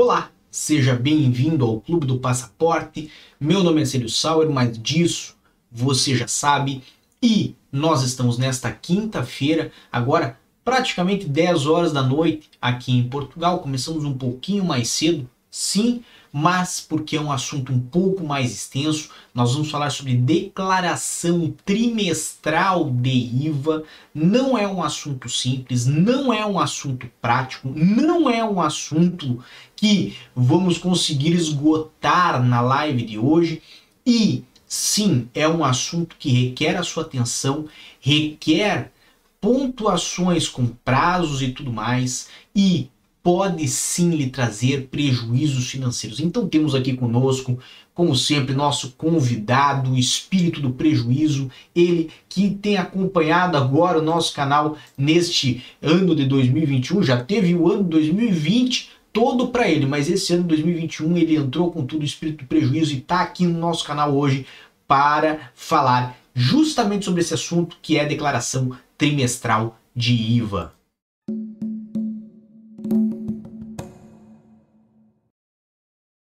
Olá, seja bem-vindo ao Clube do Passaporte. Meu nome é Célio Sauer, mas disso você já sabe. E nós estamos nesta quinta-feira, agora praticamente 10 horas da noite aqui em Portugal. Começamos um pouquinho mais cedo, sim, mas porque é um assunto um pouco mais extenso, nós vamos falar sobre declaração trimestral de IVA. Não é um assunto simples, não é um assunto prático, não é um assunto que vamos conseguir esgotar na live de hoje. E sim, é um assunto que requer a sua atenção, requer pontuações com prazos e tudo mais. E pode sim lhe trazer prejuízos financeiros. Então temos aqui conosco, como sempre, nosso convidado, o espírito do prejuízo, ele que tem acompanhado agora o nosso canal neste ano de 2021, já teve o ano 2020 todo para ele, mas esse ano 2021 ele entrou com tudo o espírito do prejuízo e está aqui no nosso canal hoje para falar justamente sobre esse assunto que é a declaração trimestral de IVA.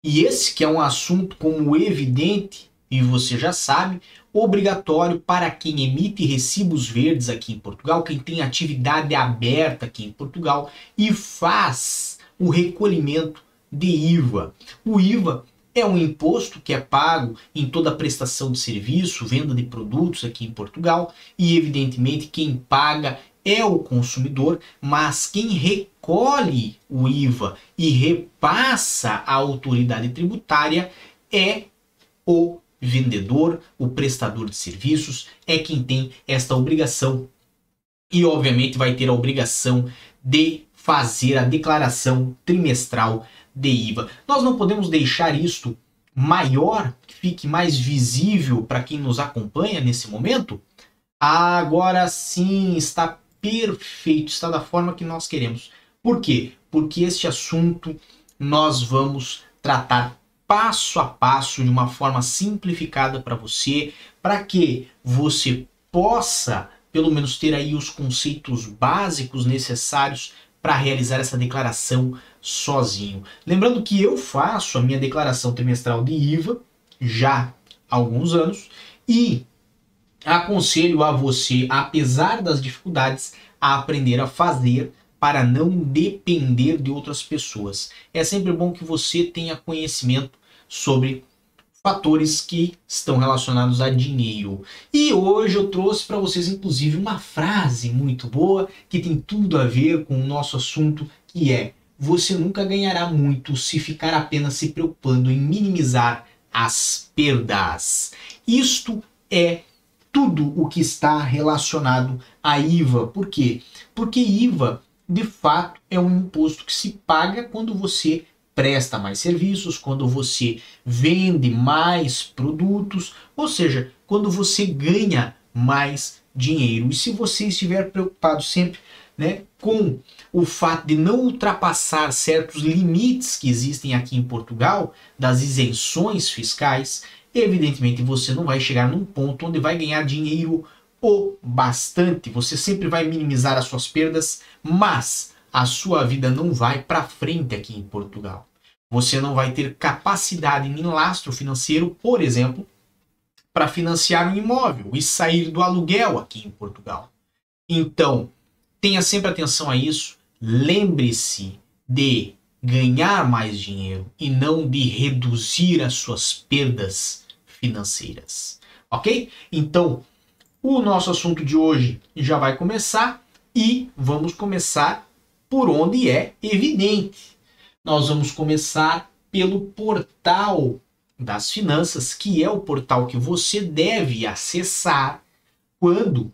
E esse que é um assunto como evidente, e você já sabe, obrigatório para quem emite recibos verdes aqui em Portugal, quem tem atividade aberta aqui em Portugal e faz o recolhimento de IVA. O IVA é um imposto que é pago em toda prestação de serviço, venda de produtos aqui em Portugal, e evidentemente quem paga é o consumidor, mas quem recolhe o IVA e repassa à autoridade tributária é o vendedor, o prestador de serviços, é quem tem esta obrigação e, obviamente, vai ter a obrigação de fazer a declaração trimestral de IVA. Nós não podemos deixar isto maior, que fique mais visível para quem nos acompanha nesse momento. Agora sim está perfeito, está da forma que nós queremos. Por quê? Porque este assunto nós vamos tratar passo a passo de uma forma simplificada para você, para que você possa pelo menos ter aí os conceitos básicos necessários para realizar essa declaração sozinho. Lembrando que eu faço a minha declaração trimestral de IVA já há alguns anos e aconselho a você, apesar das dificuldades, a aprender a fazer para não depender de outras pessoas. É sempre bom que você tenha conhecimento sobre fatores que estão relacionados a dinheiro. E hoje eu trouxe para vocês inclusive uma frase muito boa que tem tudo a ver com o nosso assunto, que é: você nunca ganhará muito se ficar apenas se preocupando em minimizar as perdas. Isto é tudo o que está relacionado a IVA. Por quê? Porque IVA, de fato, é um imposto que se paga quando você presta mais serviços, quando você vende mais produtos, ou seja, quando você ganha mais dinheiro. E se você estiver preocupado sempre né, com o fato de não ultrapassar certos limites que existem aqui em Portugal, das isenções fiscais, evidentemente você não vai chegar num ponto onde vai ganhar dinheiro o bastante. Você sempre vai minimizar as suas perdas, mas a sua vida não vai para frente aqui em Portugal. Você não vai ter capacidade nem lastro financeiro, por exemplo, para financiar um imóvel e sair do aluguel aqui em Portugal. Então, tenha sempre atenção a isso. Lembre-se de ganhar mais dinheiro e não de reduzir as suas perdas financeiras. Ok? Então, o nosso assunto de hoje já vai começar e vamos começar por onde é evidente. Nós vamos começar pelo portal das finanças, que é o portal que você deve acessar quando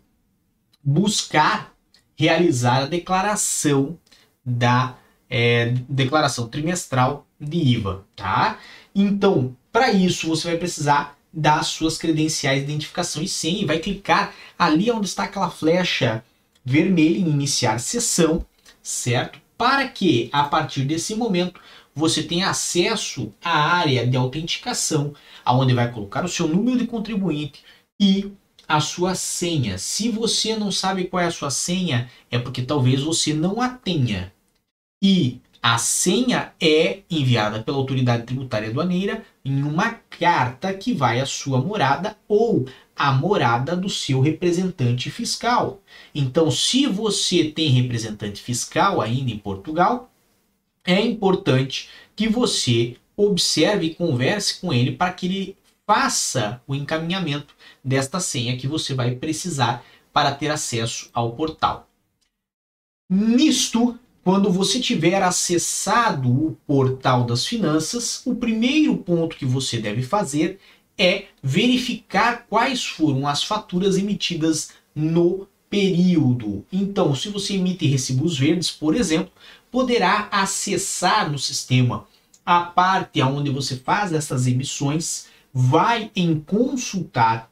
buscar realizar a declaração da é, declaração trimestral de IVA, tá? Então, para isso você vai precisar das suas credenciais de identificação e senha e vai clicar ali onde está aquela flecha vermelha em iniciar sessão, certo? Para que a partir desse momento você tenha acesso à área de autenticação, aonde vai colocar o seu número de contribuinte e a sua senha. Se você não sabe qual é a sua senha, é porque talvez você não a tenha. E A senha é enviada pela autoridade tributária aduaneira em uma carta que vai à sua morada ou à morada do seu representante fiscal. Então, se você tem representante fiscal ainda em Portugal, é importante que você observe e converse com ele para que ele faça o encaminhamento desta senha que você vai precisar para ter acesso ao portal. Nisto, quando você tiver acessado o portal das finanças, o primeiro ponto que você deve fazer é verificar quais foram as faturas emitidas no período. Então, se você emite recibos verdes, por exemplo, poderá acessar no sistema a parte onde você faz essas emissões, vai em consultar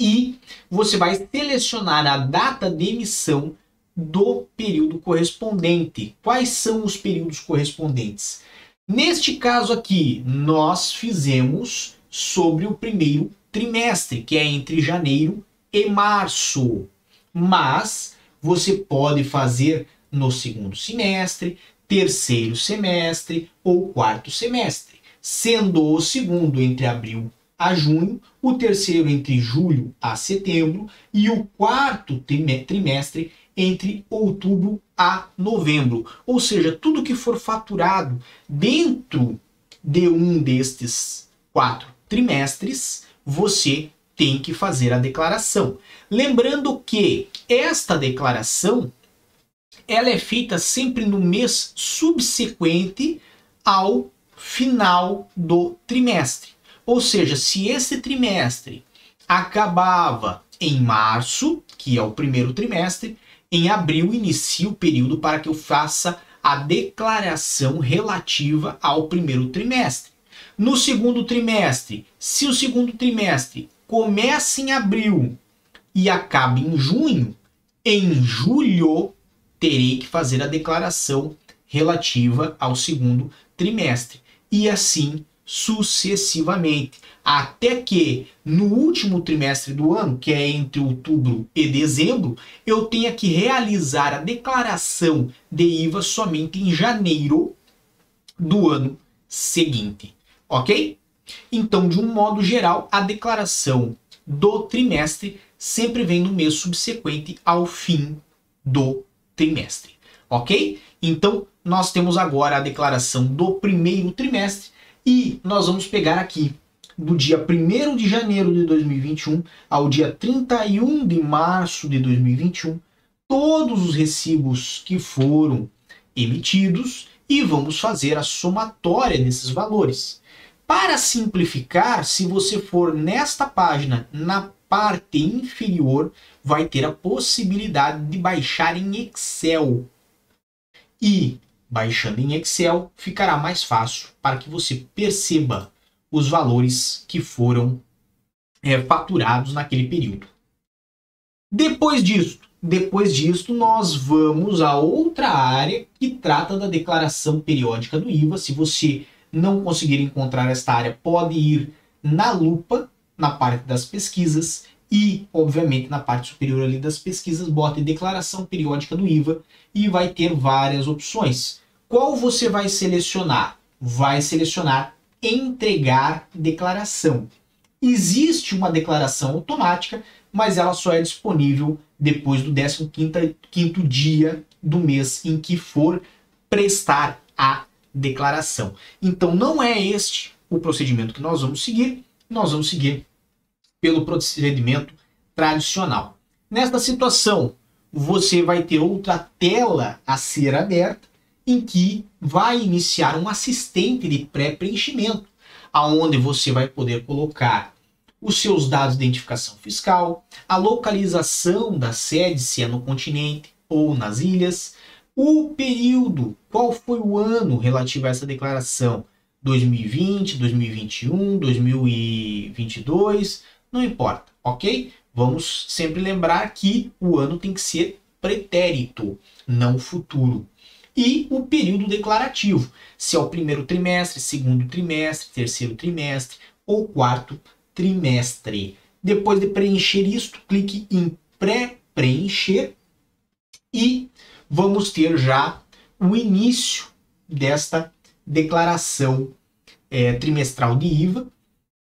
e você vai selecionar a data de emissão do período correspondente. Quais são os períodos correspondentes? Neste caso aqui, nós fizemos sobre o primeiro trimestre, que é entre janeiro e março. Mas você pode fazer no segundo semestre, terceiro semestre ou quarto semestre, sendo o segundo entre abril a junho, o terceiro entre julho a setembro e o quarto trimestre entre outubro a novembro. Ou seja, tudo que for faturado dentro de um destes quatro trimestres, você tem que fazer a declaração. Lembrando que esta declaração ela é feita sempre no mês subsequente ao final do trimestre. Ou seja, se esse trimestre acabava em março, que é o primeiro trimestre, em abril inicia o período para que eu faça a declaração relativa ao primeiro trimestre. No segundo trimestre, se o segundo trimestre começa em abril e acaba em junho, em julho terei que fazer a declaração relativa ao segundo trimestre. E assim sucessivamente, até que no último trimestre do ano, que é entre outubro e dezembro, eu tenha que realizar a declaração de IVA somente em janeiro do ano seguinte, ok? Então, de um modo geral, a declaração do trimestre sempre vem no mês subsequente ao fim do trimestre, ok? Então, nós temos agora a declaração do primeiro trimestre e nós vamos pegar aqui do dia 1 de janeiro de 2021 ao dia 31 de março de 2021 todos os recibos que foram emitidos e vamos fazer a somatória desses valores. Para simplificar, se você for nesta página, na parte inferior, vai ter a possibilidade de baixar em Excel. E Baixando em Excel, ficará mais fácil para que você perceba os valores que foram é, faturados naquele período. Depois disso, depois disto, nós vamos a outra área que trata da declaração periódica do IVA. Se você não conseguir encontrar esta área, pode ir na lupa, na parte das pesquisas e, obviamente, na parte superior ali das pesquisas, bote declaração periódica do IVA e vai ter várias opções. Qual você vai selecionar? Vai selecionar entregar declaração. Existe uma declaração automática, mas ela só é disponível depois do 15º dia do mês em que for prestar a declaração. Então não é este o procedimento que nós vamos seguir, nós vamos seguir pelo procedimento tradicional. Nesta situação, você vai ter outra tela a ser aberta em que vai iniciar um assistente de pré-preenchimento, aonde você vai poder colocar os seus dados de identificação fiscal, a localização da sede, se é no continente ou nas ilhas, o período, qual foi o ano relativo a essa declaração, 2020, 2021, 2022, não importa, ok? Vamos sempre lembrar que o ano tem que ser pretérito, não futuro. E o período declarativo, se é o primeiro trimestre, segundo trimestre, terceiro trimestre ou quarto trimestre. Depois de preencher isto, clique em pré-preencher e vamos ter já o início desta declaração é, trimestral de IVA,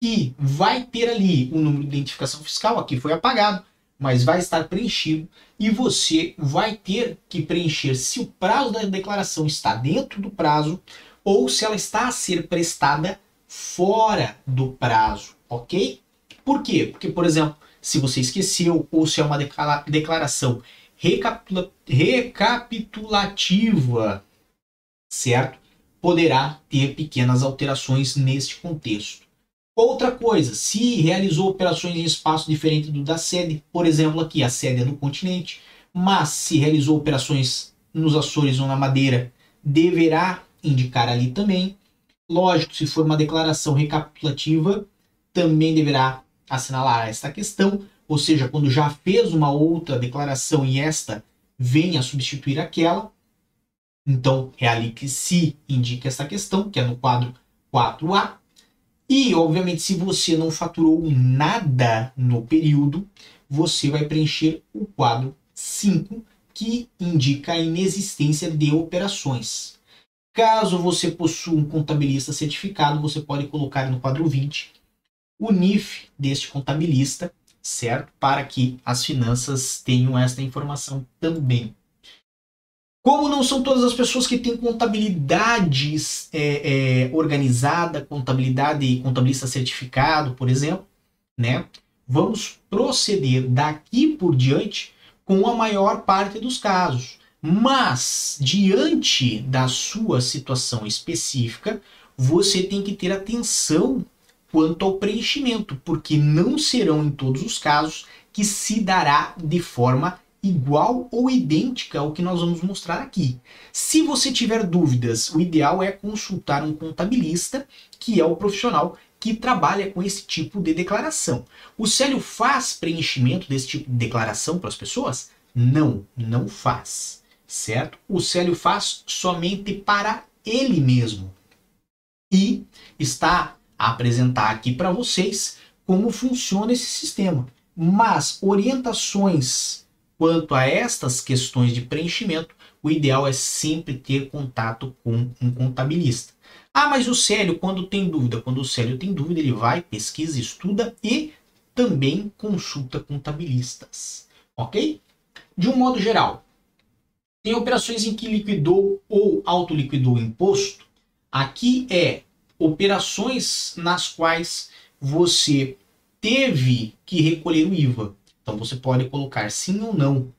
que vai ter ali o número de identificação fiscal, aqui foi apagado, mas vai estar preenchido e você vai ter que preencher se o prazo da declaração está dentro do prazo ou se ela está a ser prestada fora do prazo, ok? Por quê? Porque, por exemplo, se você esqueceu ou se é uma declaração recapitula recapitulativa, certo? Poderá ter pequenas alterações neste contexto. Outra coisa, se realizou operações em espaço diferente do da sede, por exemplo, aqui a sede é do continente, mas se realizou operações nos Açores ou na Madeira, deverá indicar ali também. Lógico, se for uma declaração recapitulativa, também deverá assinalar esta questão, ou seja, quando já fez uma outra declaração e esta venha a substituir aquela, então realique se indica esta questão, que é no quadro 4A. E, obviamente, se você não faturou nada no período, você vai preencher o quadro 5, que indica a inexistência de operações. Caso você possua um contabilista certificado, você pode colocar no quadro 20 o NIF deste contabilista, certo? Para que as finanças tenham esta informação também. Como não são todas as pessoas que têm contabilidade é, é, organizada, contabilidade e contabilista certificado, por exemplo, né? Vamos proceder daqui por diante com a maior parte dos casos. Mas, diante da sua situação específica, você tem que ter atenção quanto ao preenchimento, porque não serão em todos os casos que se dará de forma igual ou idêntica ao que nós vamos mostrar aqui. Se você tiver dúvidas, o ideal é consultar um contabilista, que é o profissional que trabalha com esse tipo de declaração. O Célio faz preenchimento desse tipo de declaração para as pessoas? Não, não faz certo? O Célio faz somente para ele mesmo. E está a apresentar aqui para vocês como funciona esse sistema. Mas orientações quanto a estas questões de preenchimento, o ideal é sempre ter contato com um contabilista. Ah, mas o Célio, quando tem dúvida, quando o Célio tem dúvida, ele vai, pesquisa, estuda e também consulta contabilistas. Ok? De um modo geral, tem operações em que liquidou ou autoliquidou o imposto. Aqui é operações nas quais você teve que recolher o IVA. Então você pode colocar sim ou não.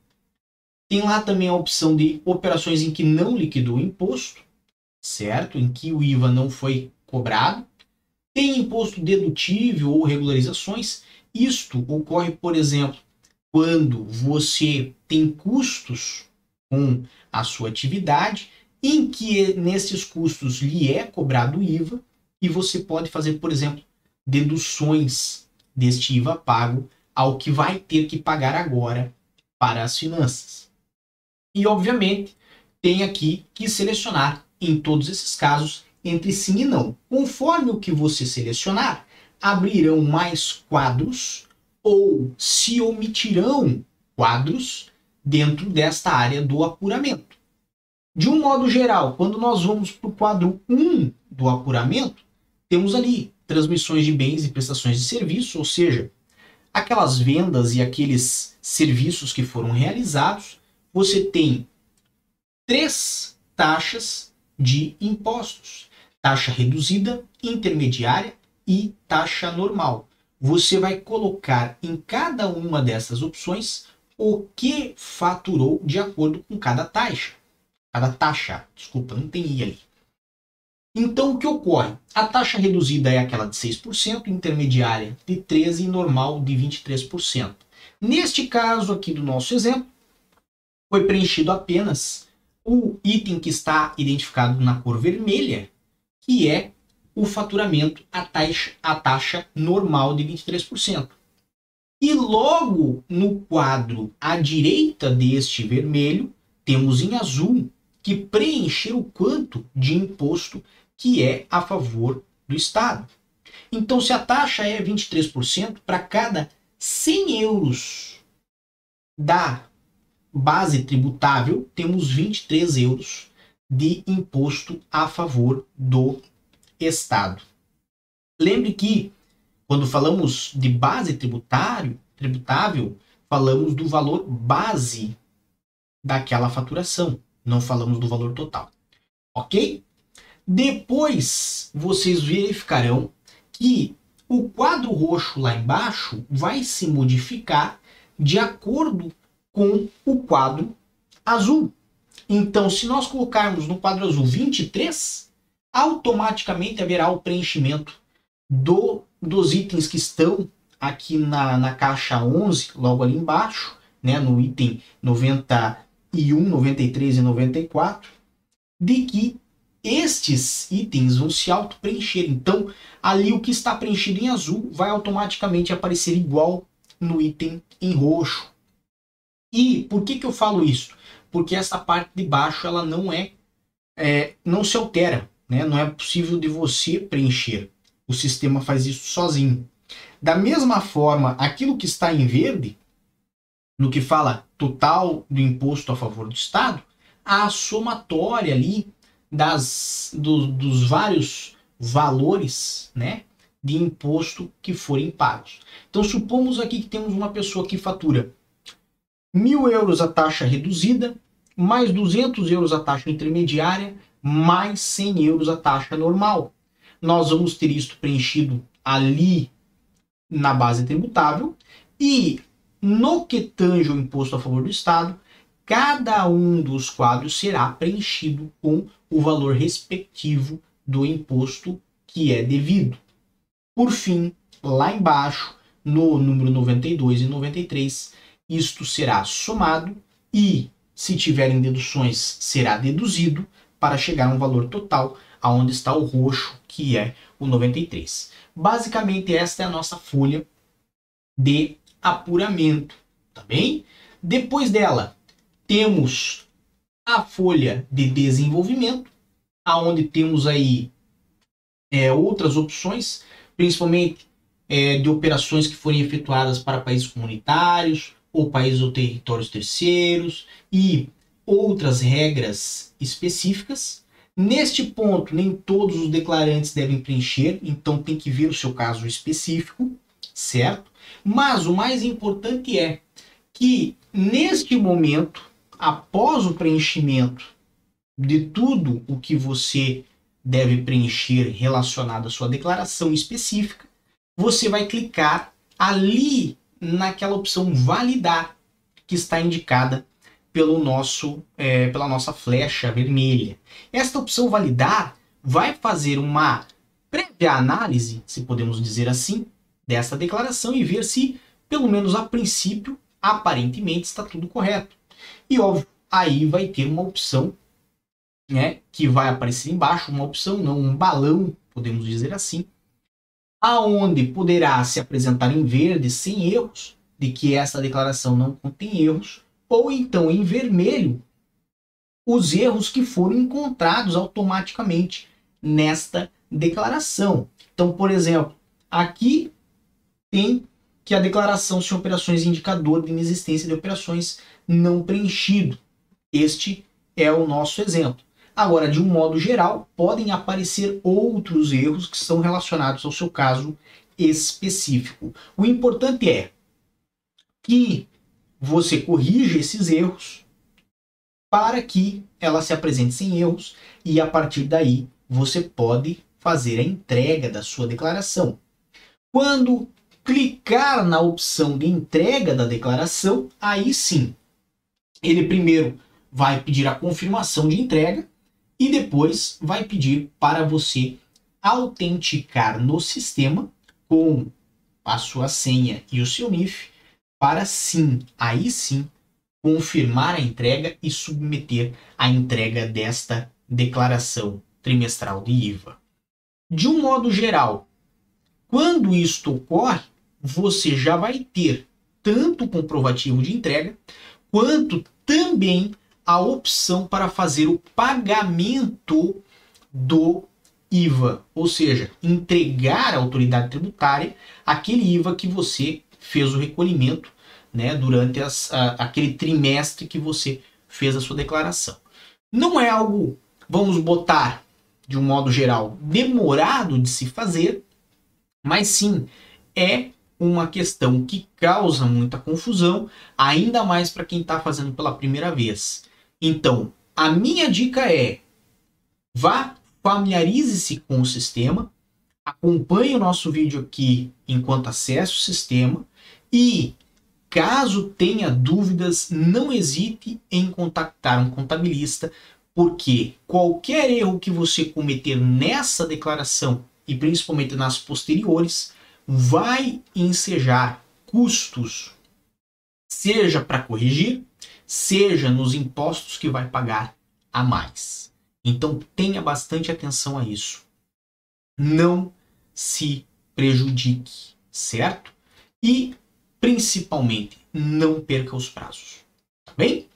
Tem lá também a opção de operações em que não liquidou o imposto, certo? Em que o IVA não foi cobrado. Tem imposto dedutível ou regularizações. Isto ocorre, por exemplo, quando você tem custos com a sua atividade, em que nesses custos lhe é cobrado IVA e você pode fazer, por exemplo, deduções deste IVA pago ao que vai ter que pagar agora para as finanças. E, obviamente, tem aqui que selecionar em todos esses casos entre sim e não. Conforme o que você selecionar, abrirão mais quadros ou se omitirão quadros dentro desta área do apuramento. De um modo geral, quando nós vamos para o quadro 1 do apuramento, temos ali transmissões de bens e prestações de serviço, ou seja, aquelas vendas e aqueles serviços que foram realizados, você tem três taxas de impostos: taxa reduzida, intermediária e taxa normal. Você vai colocar em cada uma dessas opções o que faturou de acordo com cada taxa. Cada taxa, desculpa, não tem I ali. Então, o que ocorre? A taxa reduzida é aquela de 6%, intermediária de 13% e normal de 23%. Neste caso aqui do nosso exemplo, foi preenchido apenas o item que está identificado na cor vermelha, que é o faturamento, a taxa, a taxa normal de 23%. E logo no quadro à direita deste vermelho, temos em azul que preencher o quanto de imposto que é a favor do Estado. Então, se a taxa é 23%, para cada 100 euros da base tributável, temos 23 euros de imposto a favor do Estado. Lembre que quando falamos de base tributário, tributável, falamos do valor base daquela faturação, não falamos do valor total. Ok? Depois vocês verificarão que o quadro roxo lá embaixo vai se modificar de acordo com o quadro azul. Então, se nós colocarmos no quadro azul 23, automaticamente haverá o preenchimento do, dos itens que estão aqui na, na caixa 11, logo ali embaixo, né, no item 91, 93 e 94, de que estes itens vão se auto-preencher. Então, ali o que está preenchido em azul vai automaticamente aparecer igual no item em roxo. E por que, que eu falo isso? Porque essa parte de baixo ela não é, é não se altera, né? não é possível de você preencher. O sistema faz isso sozinho. Da mesma forma, aquilo que está em verde, no que fala total do imposto a favor do Estado, a somatória ali das, do, dos vários valores né, de imposto que forem pagos. Então, supomos aqui que temos uma pessoa que fatura mil euros a taxa reduzida, mais 200 euros a taxa intermediária, mais 100 euros a taxa normal. Nós vamos ter isto preenchido ali na base tributável e no que tange o imposto a favor do Estado, cada um dos quadros será preenchido com o valor respectivo do imposto que é devido. Por fim, lá embaixo, no número 92 e 93, isto será somado e, se tiverem deduções, será deduzido para chegar a um valor total aonde está o roxo, que é o 93. Basicamente, esta é a nossa folha de apuramento, tá bem? Depois dela, temos a folha de desenvolvimento, aonde temos aí é, outras opções, principalmente é, de operações que forem efetuadas para países comunitários ou países ou territórios terceiros e outras regras específicas. Neste ponto, nem todos os declarantes devem preencher, então tem que ver o seu caso específico, certo? Mas o mais importante é que neste momento após o preenchimento de tudo o que você deve preencher relacionado à sua declaração específica, você vai clicar ali naquela opção validar que está indicada pelo nosso, é, pela nossa flecha vermelha. Esta opção validar vai fazer uma prévia análise, se podemos dizer assim, dessa declaração e ver se, pelo menos a princípio, aparentemente está tudo correto. E óbvio, aí vai ter uma opção né, que vai aparecer embaixo, uma opção não, um balão, podemos dizer assim, aonde poderá se apresentar em verde sem erros, de que essa declaração não contém erros, ou então em vermelho os erros que foram encontrados automaticamente nesta declaração. Então, por exemplo, aqui tem que a declaração de operações indicador de inexistência de operações não preenchido. Este é o nosso exemplo. Agora, de um modo geral, podem aparecer outros erros que são relacionados ao seu caso específico. O importante é que você corrija esses erros para que ela se apresente sem erros e a partir daí você pode fazer a entrega da sua declaração. Quando clicar na opção de entrega da declaração, aí sim, ele primeiro vai pedir a confirmação de entrega e depois vai pedir para você autenticar no sistema com a sua senha e o seu NIF para sim, aí sim, confirmar a entrega e submeter a entrega desta declaração trimestral de IVA. De um modo geral, quando isto ocorre, você já vai ter tanto o comprovativo de entrega quanto também a opção para fazer o pagamento do IVA, ou seja, entregar à autoridade tributária aquele IVA que você fez o recolhimento né, durante as, a, aquele trimestre que você fez a sua declaração. Não é algo vamos botar de um modo geral, demorado de se fazer, mas sim é uma questão que causa muita confusão, ainda mais para quem está fazendo pela primeira vez. Então, a minha dica é: vá, familiarize-se com o sistema, acompanhe o nosso vídeo aqui enquanto acessa o sistema e Caso tenha dúvidas, não hesite em contactar um contabilista, porque qualquer erro que você cometer nessa declaração e principalmente nas posteriores vai ensejar custos, seja para corrigir, seja nos impostos que vai pagar a mais. Então tenha bastante atenção a isso. Não se prejudique, certo? E principalmente, não perca os prazos. Tá bem?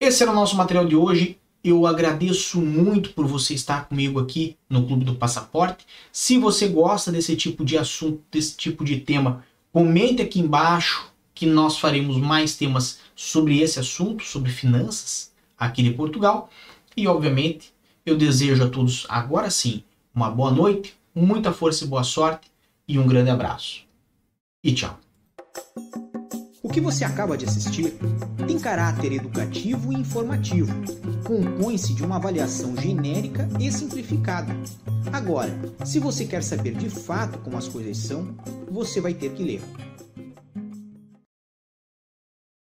Esse era o nosso material de hoje. Eu agradeço muito por você estar comigo aqui no Clube do Passaporte. Se você gosta desse tipo de assunto, desse tipo de tema, comente aqui embaixo que nós faremos mais temas sobre esse assunto, sobre finanças aqui de Portugal. E obviamente, eu desejo a todos agora sim uma boa noite, muita força e boa sorte e um grande abraço. E tchau. O que você acaba de assistir tem caráter educativo e informativo. Compõe-se de uma avaliação genérica e simplificada. Agora, se você quer saber de fato como as coisas são, você vai ter que ler.